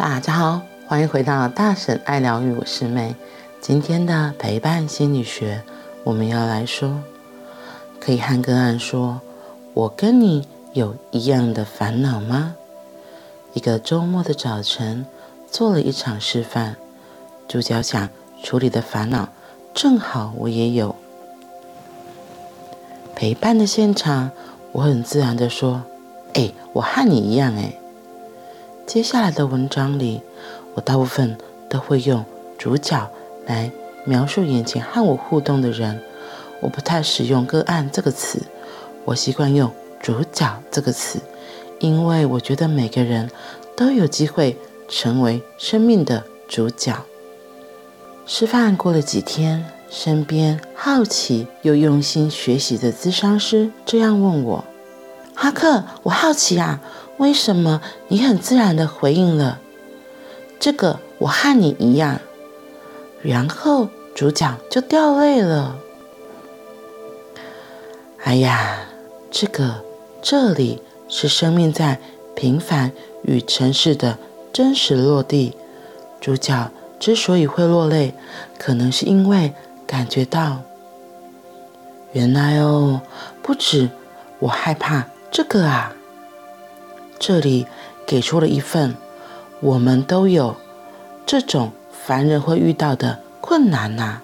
大家好，欢迎回到大婶爱疗愈，我是妹。今天的陪伴心理学，我们要来说，可以和个案说：“我跟你有一样的烦恼吗？”一个周末的早晨，做了一场示范，主角想处理的烦恼，正好我也有。陪伴的现场，我很自然的说：“哎，我和你一样。”哎。接下来的文章里，我大部分都会用主角来描述眼前和我互动的人，我不太使用“个案”这个词，我习惯用“主角”这个词，因为我觉得每个人都有机会成为生命的主角。示范过了几天，身边好奇又用心学习的咨商师这样问我：“哈克，我好奇啊。”为什么你很自然地回应了这个？我和你一样，然后主角就掉泪了。哎呀，这个这里是生命在平凡与城市的真实落地。主角之所以会落泪，可能是因为感觉到，原来哦，不止我害怕这个啊。这里给出了一份我们都有这种凡人会遇到的困难呐、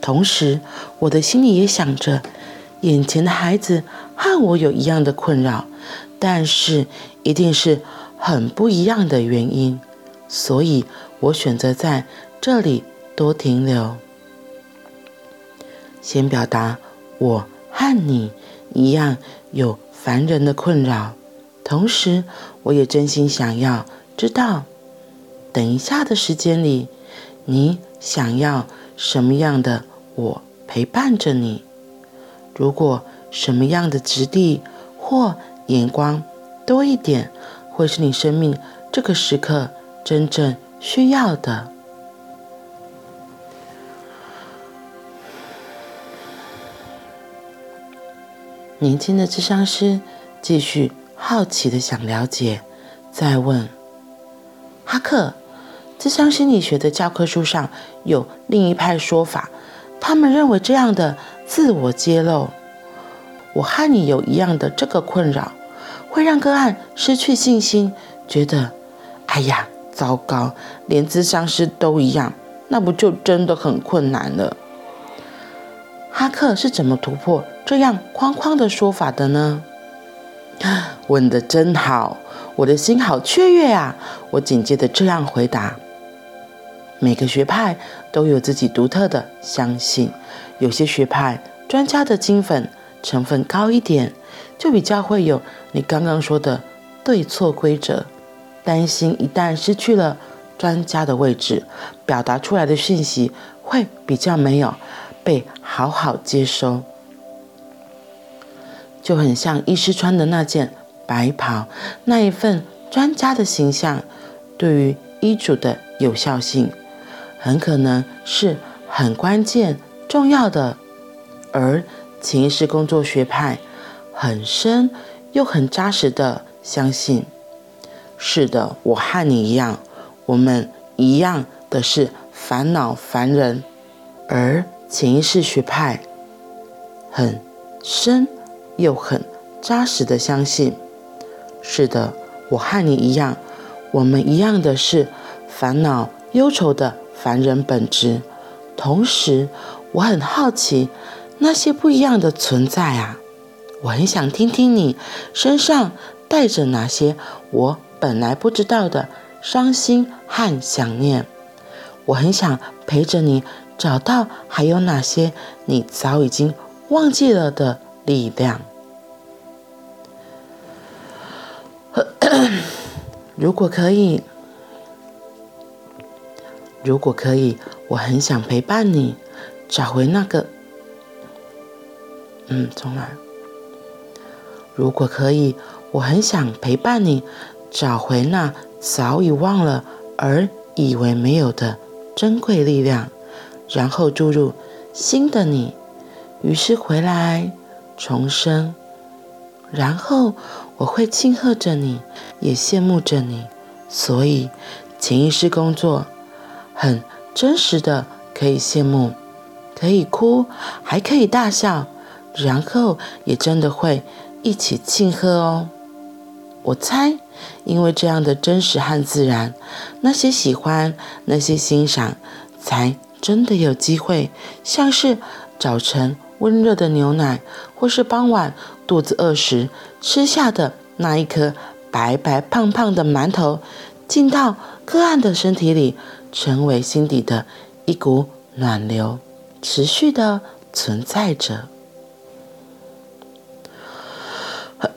同时，我的心里也想着，眼前的孩子和我有一样的困扰，但是一定是很不一样的原因，所以我选择在这里多停留，先表达我和你一样有凡人的困扰。同时，我也真心想要知道，等一下的时间里，你想要什么样的我陪伴着你？如果什么样的质地或眼光多一点，会是你生命这个时刻真正需要的。年轻的咨商师继续。好奇的想了解，再问哈克，咨商心理学的教科书上有另一派说法，他们认为这样的自我揭露，我和你有一样的这个困扰，会让个案失去信心，觉得哎呀，糟糕，连咨商师都一样，那不就真的很困难了？哈克是怎么突破这样框框的说法的呢？问得真好，我的心好雀跃啊！我紧接着这样回答：每个学派都有自己独特的相信，有些学派专家的金粉成分高一点，就比较会有你刚刚说的对错规则，担心一旦失去了专家的位置，表达出来的讯息会比较没有被好好接收。就很像医师穿的那件白袍，那一份专家的形象，对于医嘱的有效性，很可能是很关键、重要的。而潜意识工作学派很深又很扎实的相信，是的，我和你一样，我们一样的是烦恼凡人。而潜意识学派很深。又很扎实的相信，是的，我和你一样，我们一样的是烦恼忧愁的凡人本质。同时，我很好奇那些不一样的存在啊，我很想听听你身上带着哪些我本来不知道的伤心和想念。我很想陪着你找到还有哪些你早已经忘记了的。力量。如果可以，如果可以，我很想陪伴你，找回那个……嗯，重来。如果可以，我很想陪伴你，找回那早已忘了而以为没有的珍贵力量，然后注入新的你，于是回来。重生，然后我会庆贺着你，也羡慕着你，所以潜意识工作很真实的，可以羡慕，可以哭，还可以大笑，然后也真的会一起庆贺哦。我猜，因为这样的真实和自然，那些喜欢、那些欣赏，才真的有机会，像是早晨温热的牛奶，或是傍晚肚子饿时吃下的那一颗白白胖胖的馒头，进到个案的身体里，成为心底的一股暖流，持续的存在着。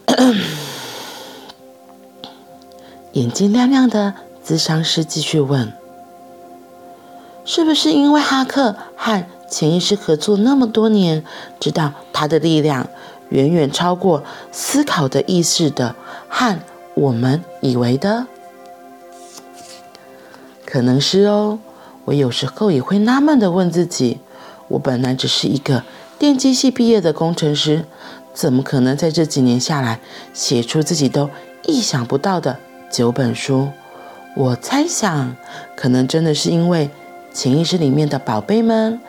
眼睛亮亮的咨商师继续问：“是不是因为哈克和潜意识合作那么多年，知道他的力量远远超过思考的意识的，和我们以为的？可能是哦。我有时候也会纳闷地问自己：我本来只是一个电机系毕业的工程师，怎么可能在这几年下来写出自己都意想不到的？”九本书，我猜想，可能真的是因为潜意识里面的宝贝们，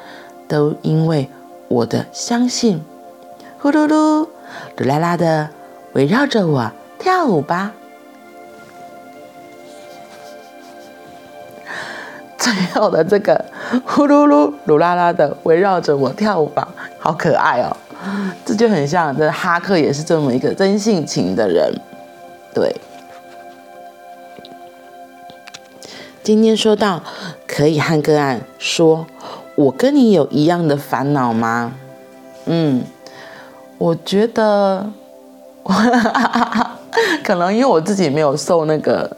都因为我的相信，呼噜噜，噜啦啦的围绕着我跳舞吧。最后的这个呼噜噜，噜啦啦的围绕着我跳舞吧，好可爱哦！这就很像，这哈克也是这么一个真性情的人，对。今天说到可以和个案说，我跟你有一样的烦恼吗？嗯，我觉得，可能因为我自己没有受那个，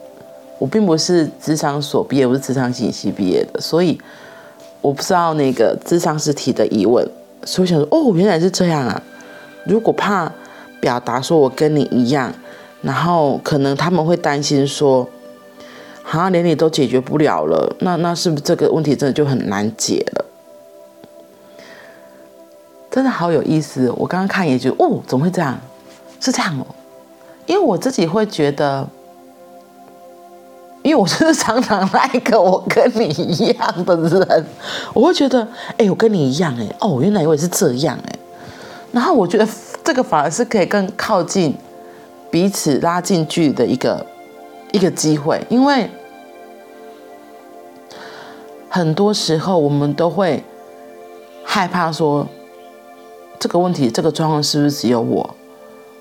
我并不是咨商所毕业，我是咨商系毕业的，所以我不知道那个智商师提的疑问，所以想说，哦，原来是这样啊。如果怕表达说我跟你一样，然后可能他们会担心说。好像连你都解决不了了，那那是不是这个问题真的就很难解了？真的好有意思，我刚刚看也觉得，哦，怎么会这样？是这样哦，因为我自己会觉得，因为我是常常那一个我跟你一样的人，我会觉得，哎，我跟你一样，哎，哦，原来我也是这样，哎，然后我觉得这个反而是可以更靠近彼此、拉近距离的一个一个机会，因为。很多时候，我们都会害怕说，这个问题、这个状况是不是只有我？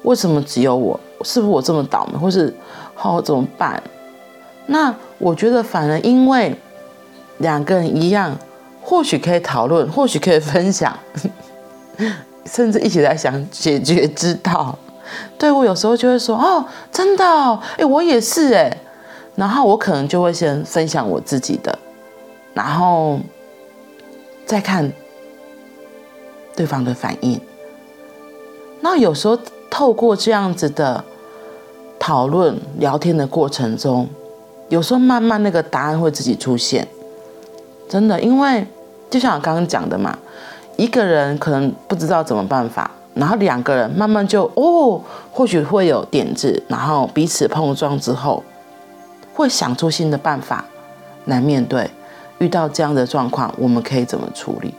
为什么只有我？是不是我这么倒霉？或是好怎么办？那我觉得，反而因为两个人一样，或许可以讨论，或许可以分享，甚至一起来想解决之道。对，我有时候就会说：“哦，真的，哎，我也是哎。”然后我可能就会先分享我自己的。然后再看对方的反应。那有时候透过这样子的讨论、聊天的过程中，有时候慢慢那个答案会自己出现。真的，因为就像我刚刚讲的嘛，一个人可能不知道怎么办法，然后两个人慢慢就哦，或许会有点子，然后彼此碰撞之后，会想出新的办法来面对。遇到这样的状况，我们可以怎么处理？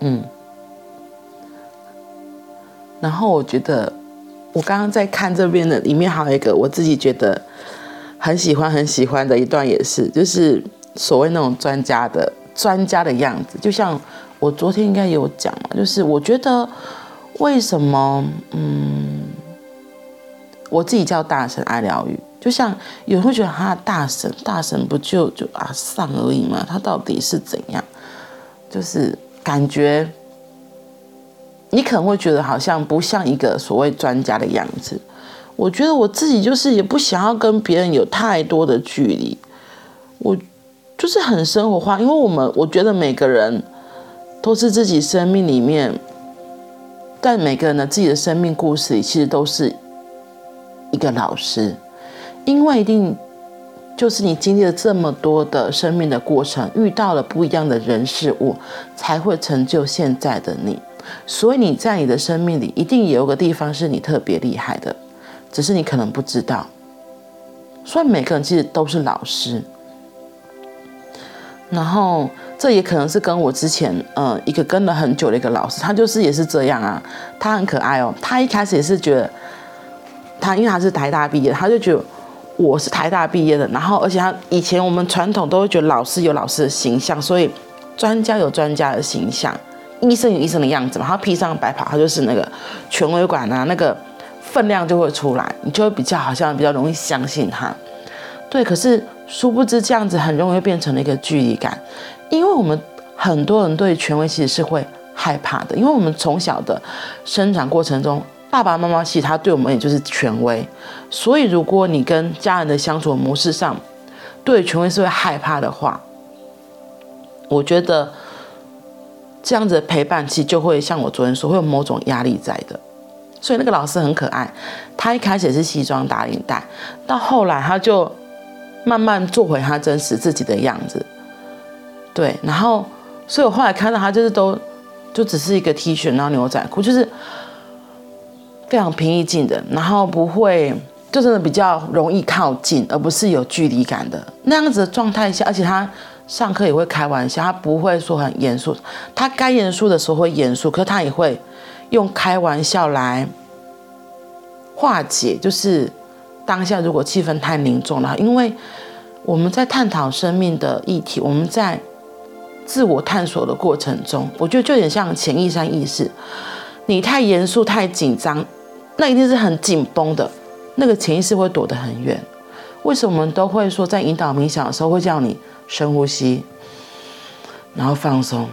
嗯，然后我觉得，我刚刚在看这边的里面还有一个我自己觉得很喜欢很喜欢的一段，也是就是所谓那种专家的专家的样子，就像我昨天应该有讲嘛，就是我觉得为什么嗯，我自己叫大神爱疗愈。就像有人会觉得他大神，大神不就就啊上而已嘛？他到底是怎样？就是感觉你可能会觉得好像不像一个所谓专家的样子。我觉得我自己就是也不想要跟别人有太多的距离，我就是很生活化，因为我们我觉得每个人都是自己生命里面，但每个人的自己的生命故事里，其实都是一个老师。因为一定就是你经历了这么多的生命的过程，遇到了不一样的人事物，才会成就现在的你。所以你在你的生命里，一定有个地方是你特别厉害的，只是你可能不知道。所以每个人其实都是老师。然后这也可能是跟我之前呃一个跟了很久的一个老师，他就是也是这样啊，他很可爱哦。他一开始也是觉得他因为他是台大毕业，他就觉得我是台大毕业的。然后而且他以前我们传统都会觉得老师有老师的形象，所以专家有专家的形象，医生有医生的样子嘛。他披上白袍，他就是那个权威感啊，那个分量就会出来，你就会比较好像比较容易相信他。对，可是。殊不知这样子很容易变成了一个距离感，因为我们很多人对权威其实是会害怕的，因为我们从小的生长过程中，爸爸妈妈其实他对我们也就是权威，所以如果你跟家人的相处模式上对权威是会害怕的话，我觉得这样子的陪伴其实就会像我昨天说，会有某种压力在的。所以那个老师很可爱，他一开始是西装打领带，到后来他就。慢慢做回他真实自己的样子，对，然后，所以我后来看到他就是都，就只是一个 T 恤，然后牛仔裤，就是非常平易近人，然后不会，就真的比较容易靠近，而不是有距离感的那样子的状态下，而且他上课也会开玩笑，他不会说很严肃，他该严肃的时候会严肃，可是他也会用开玩笑来化解，就是。当下如果气氛太凝重了，因为我们在探讨生命的议题，我们在自我探索的过程中，我觉得就有点像潜意识意识。你太严肃、太紧张，那一定是很紧绷的，那个潜意识会躲得很远。为什么我们都会说在引导冥想的时候会叫你深呼吸，然后放松，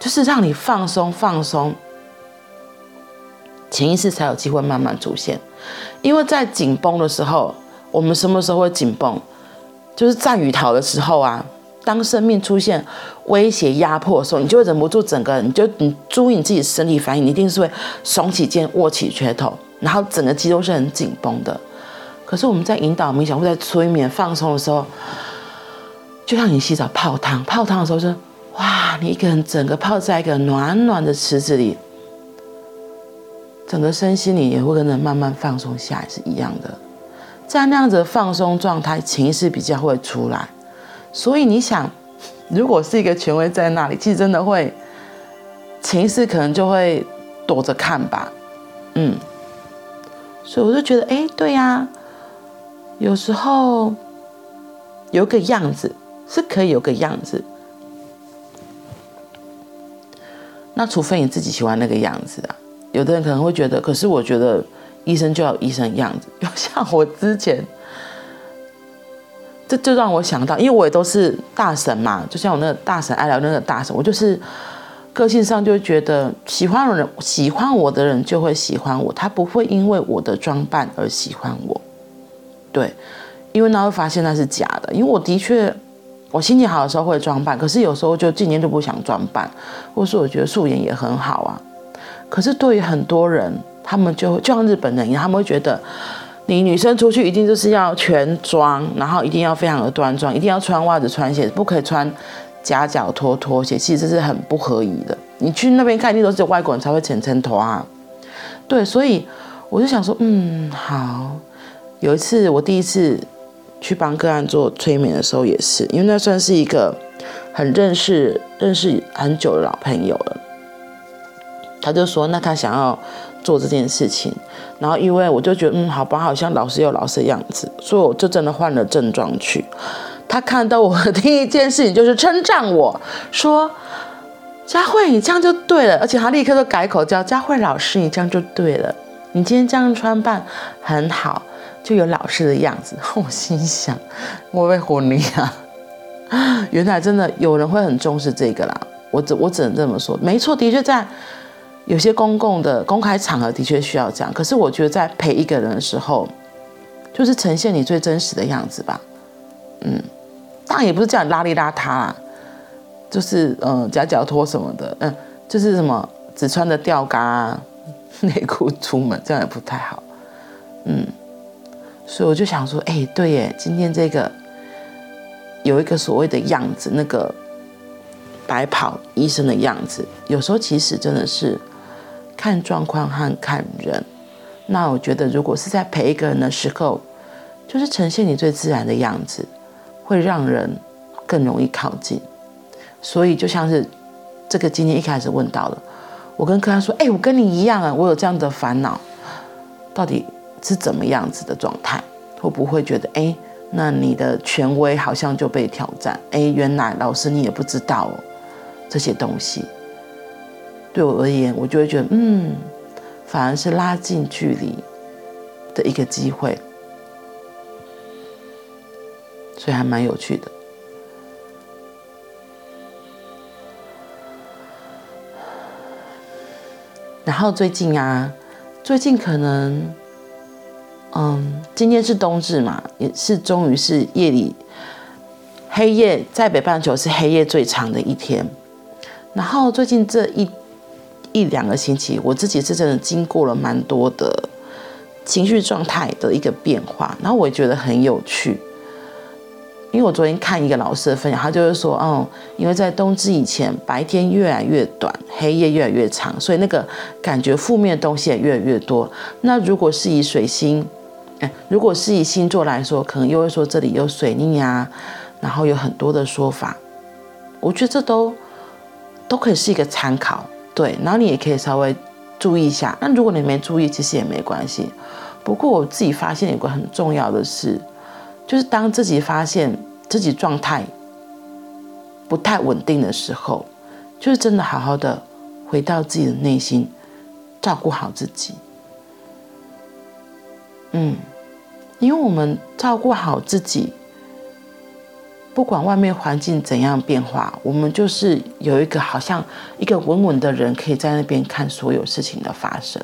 就是让你放松、放松。潜意识才有机会慢慢出现，因为在紧绷的时候，我们什么时候会紧绷？就是战与逃的时候啊。当生命出现威胁、压迫的时候，你就会忍不住整个，你就你注意你自己的生理反应，你一定是会耸起肩、握起拳头，然后整个肌肉是很紧绷的。可是我们在引导冥想或在催眠放松的时候，就像你洗澡泡汤，泡汤的时候就哇，你一个人整个泡在一个暖暖的池子里。整个身心里也会跟着慢慢放松下来，是一样的。在那样子的放松状态，情绪比较会出来。所以你想，如果是一个权威在那里，其实真的会情绪可能就会躲着看吧。嗯，所以我就觉得，哎，对呀，有时候有个样子是可以有个样子。那除非你自己喜欢那个样子啊。有的人可能会觉得，可是我觉得医生就要医生样子。就像我之前，这就让我想到，因为我也都是大神嘛，就像我那个大神爱聊那个大神，我就是个性上就觉得喜欢的人，喜欢我的人就会喜欢我，他不会因为我的装扮而喜欢我。对，因为他会发现那是假的，因为我的确我心情好的时候会装扮，可是有时候就今年就不想装扮，或是我觉得素颜也很好啊。可是对于很多人，他们就就像日本人一样，他们会觉得你女生出去一定就是要全妆，然后一定要非常的端庄，一定要穿袜子穿鞋，不可以穿夹脚拖拖鞋。其实这是很不合宜的。你去那边看，一定都是外国人才会浅层头啊。对，所以我就想说，嗯，好。有一次我第一次去帮个案做催眠的时候，也是因为那算是一个很认识认识很久的老朋友了。他就说：“那他想要做这件事情，然后因为我就觉得，嗯，好吧，好像老师有老师的样子，所以我就真的换了正装去。他看到我的第一件事情就是称赞我说：‘佳慧，你这样就对了。’而且他立刻就改口叫佳慧老师，你这样就对了。你今天这样穿扮很好，就有老师的样子。”我心想：“我被唬你啊！原来真的有人会很重视这个啦。我只我只能这么说，没错，的确在。”有些公共的公开场合的确需要这样，可是我觉得在陪一个人的时候，就是呈现你最真实的样子吧。嗯，当然也不是叫你邋里邋遢啦，就是嗯夹脚拖什么的，嗯，就是什么只穿着吊嘎 内裤出门，这样也不太好。嗯，所以我就想说，哎、对耶，今天这个有一个所谓的样子，那个白袍医生的样子，有时候其实真的是。看状况和看人，那我觉得如果是在陪一个人的时候，就是呈现你最自然的样子，会让人更容易靠近。所以就像是这个今天一开始问到了，我跟客人说：“哎，我跟你一样啊，我有这样的烦恼，到底是怎么样子的状态？会不会觉得哎？”那你的权威好像就被挑战。哎，原来老师你也不知道哦，这些东西。对我而言，我就会觉得，嗯，反而是拉近距离的一个机会，所以还蛮有趣的。然后最近啊，最近可能。嗯，今天是冬至嘛，也是终于是夜里黑夜，在北半球是黑夜最长的一天。然后最近这一一两个星期，我自己是真的经过了蛮多的情绪状态的一个变化，然后我也觉得很有趣。因为我昨天看一个老师的分享，他就是说，哦、因为在冬至以前，白天越来越短，黑夜越来越长，所以那个感觉负面的东西也越来越多。那如果是以水星，哎，如果是以星座来说，可能又会说这里有水逆啊，然后有很多的说法，我觉得这都都可以是一个参考，对，然后你也可以稍微注意一下。那如果你没注意，其实也没关系。不过我自己发现有个很重要的事，就是当自己发现自己状态不太稳定的时候，就是真的好好的回到自己的内心，照顾好自己。嗯，因为我们照顾好自己，不管外面环境怎样变化，我们就是有一个好像一个稳稳的人，可以在那边看所有事情的发生。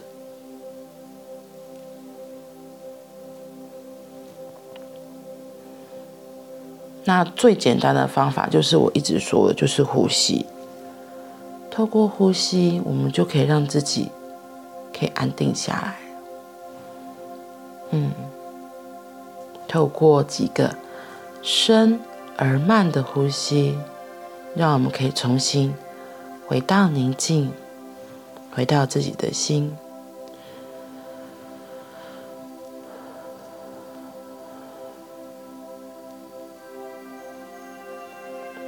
那最简单的方法就是我一直说的，就是呼吸。透过呼吸，我们就可以让自己可以安定下来。嗯，透过几个深而慢的呼吸，让我们可以重新回到宁静，回到自己的心。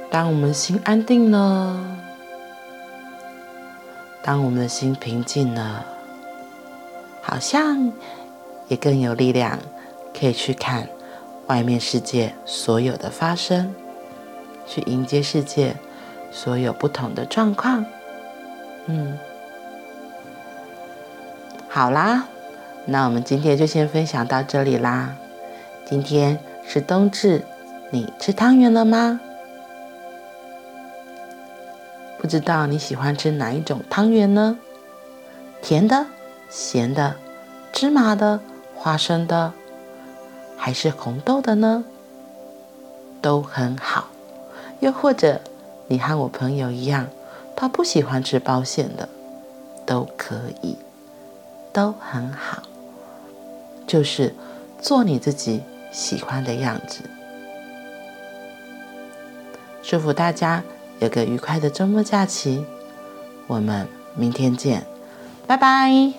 当我们心安定了，当我们的心平静了，好像。也更有力量，可以去看外面世界所有的发生，去迎接世界所有不同的状况。嗯，好啦，那我们今天就先分享到这里啦。今天是冬至，你吃汤圆了吗？不知道你喜欢吃哪一种汤圆呢？甜的、咸的、芝麻的。花生的还是红豆的呢？都很好。又或者你和我朋友一样，他不喜欢吃包馅的，都可以，都很好。就是做你自己喜欢的样子。祝福大家有个愉快的周末假期。我们明天见，拜拜。